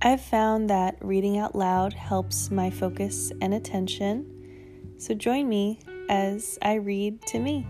I've found that reading out loud helps my focus and attention, so join me as I read to me.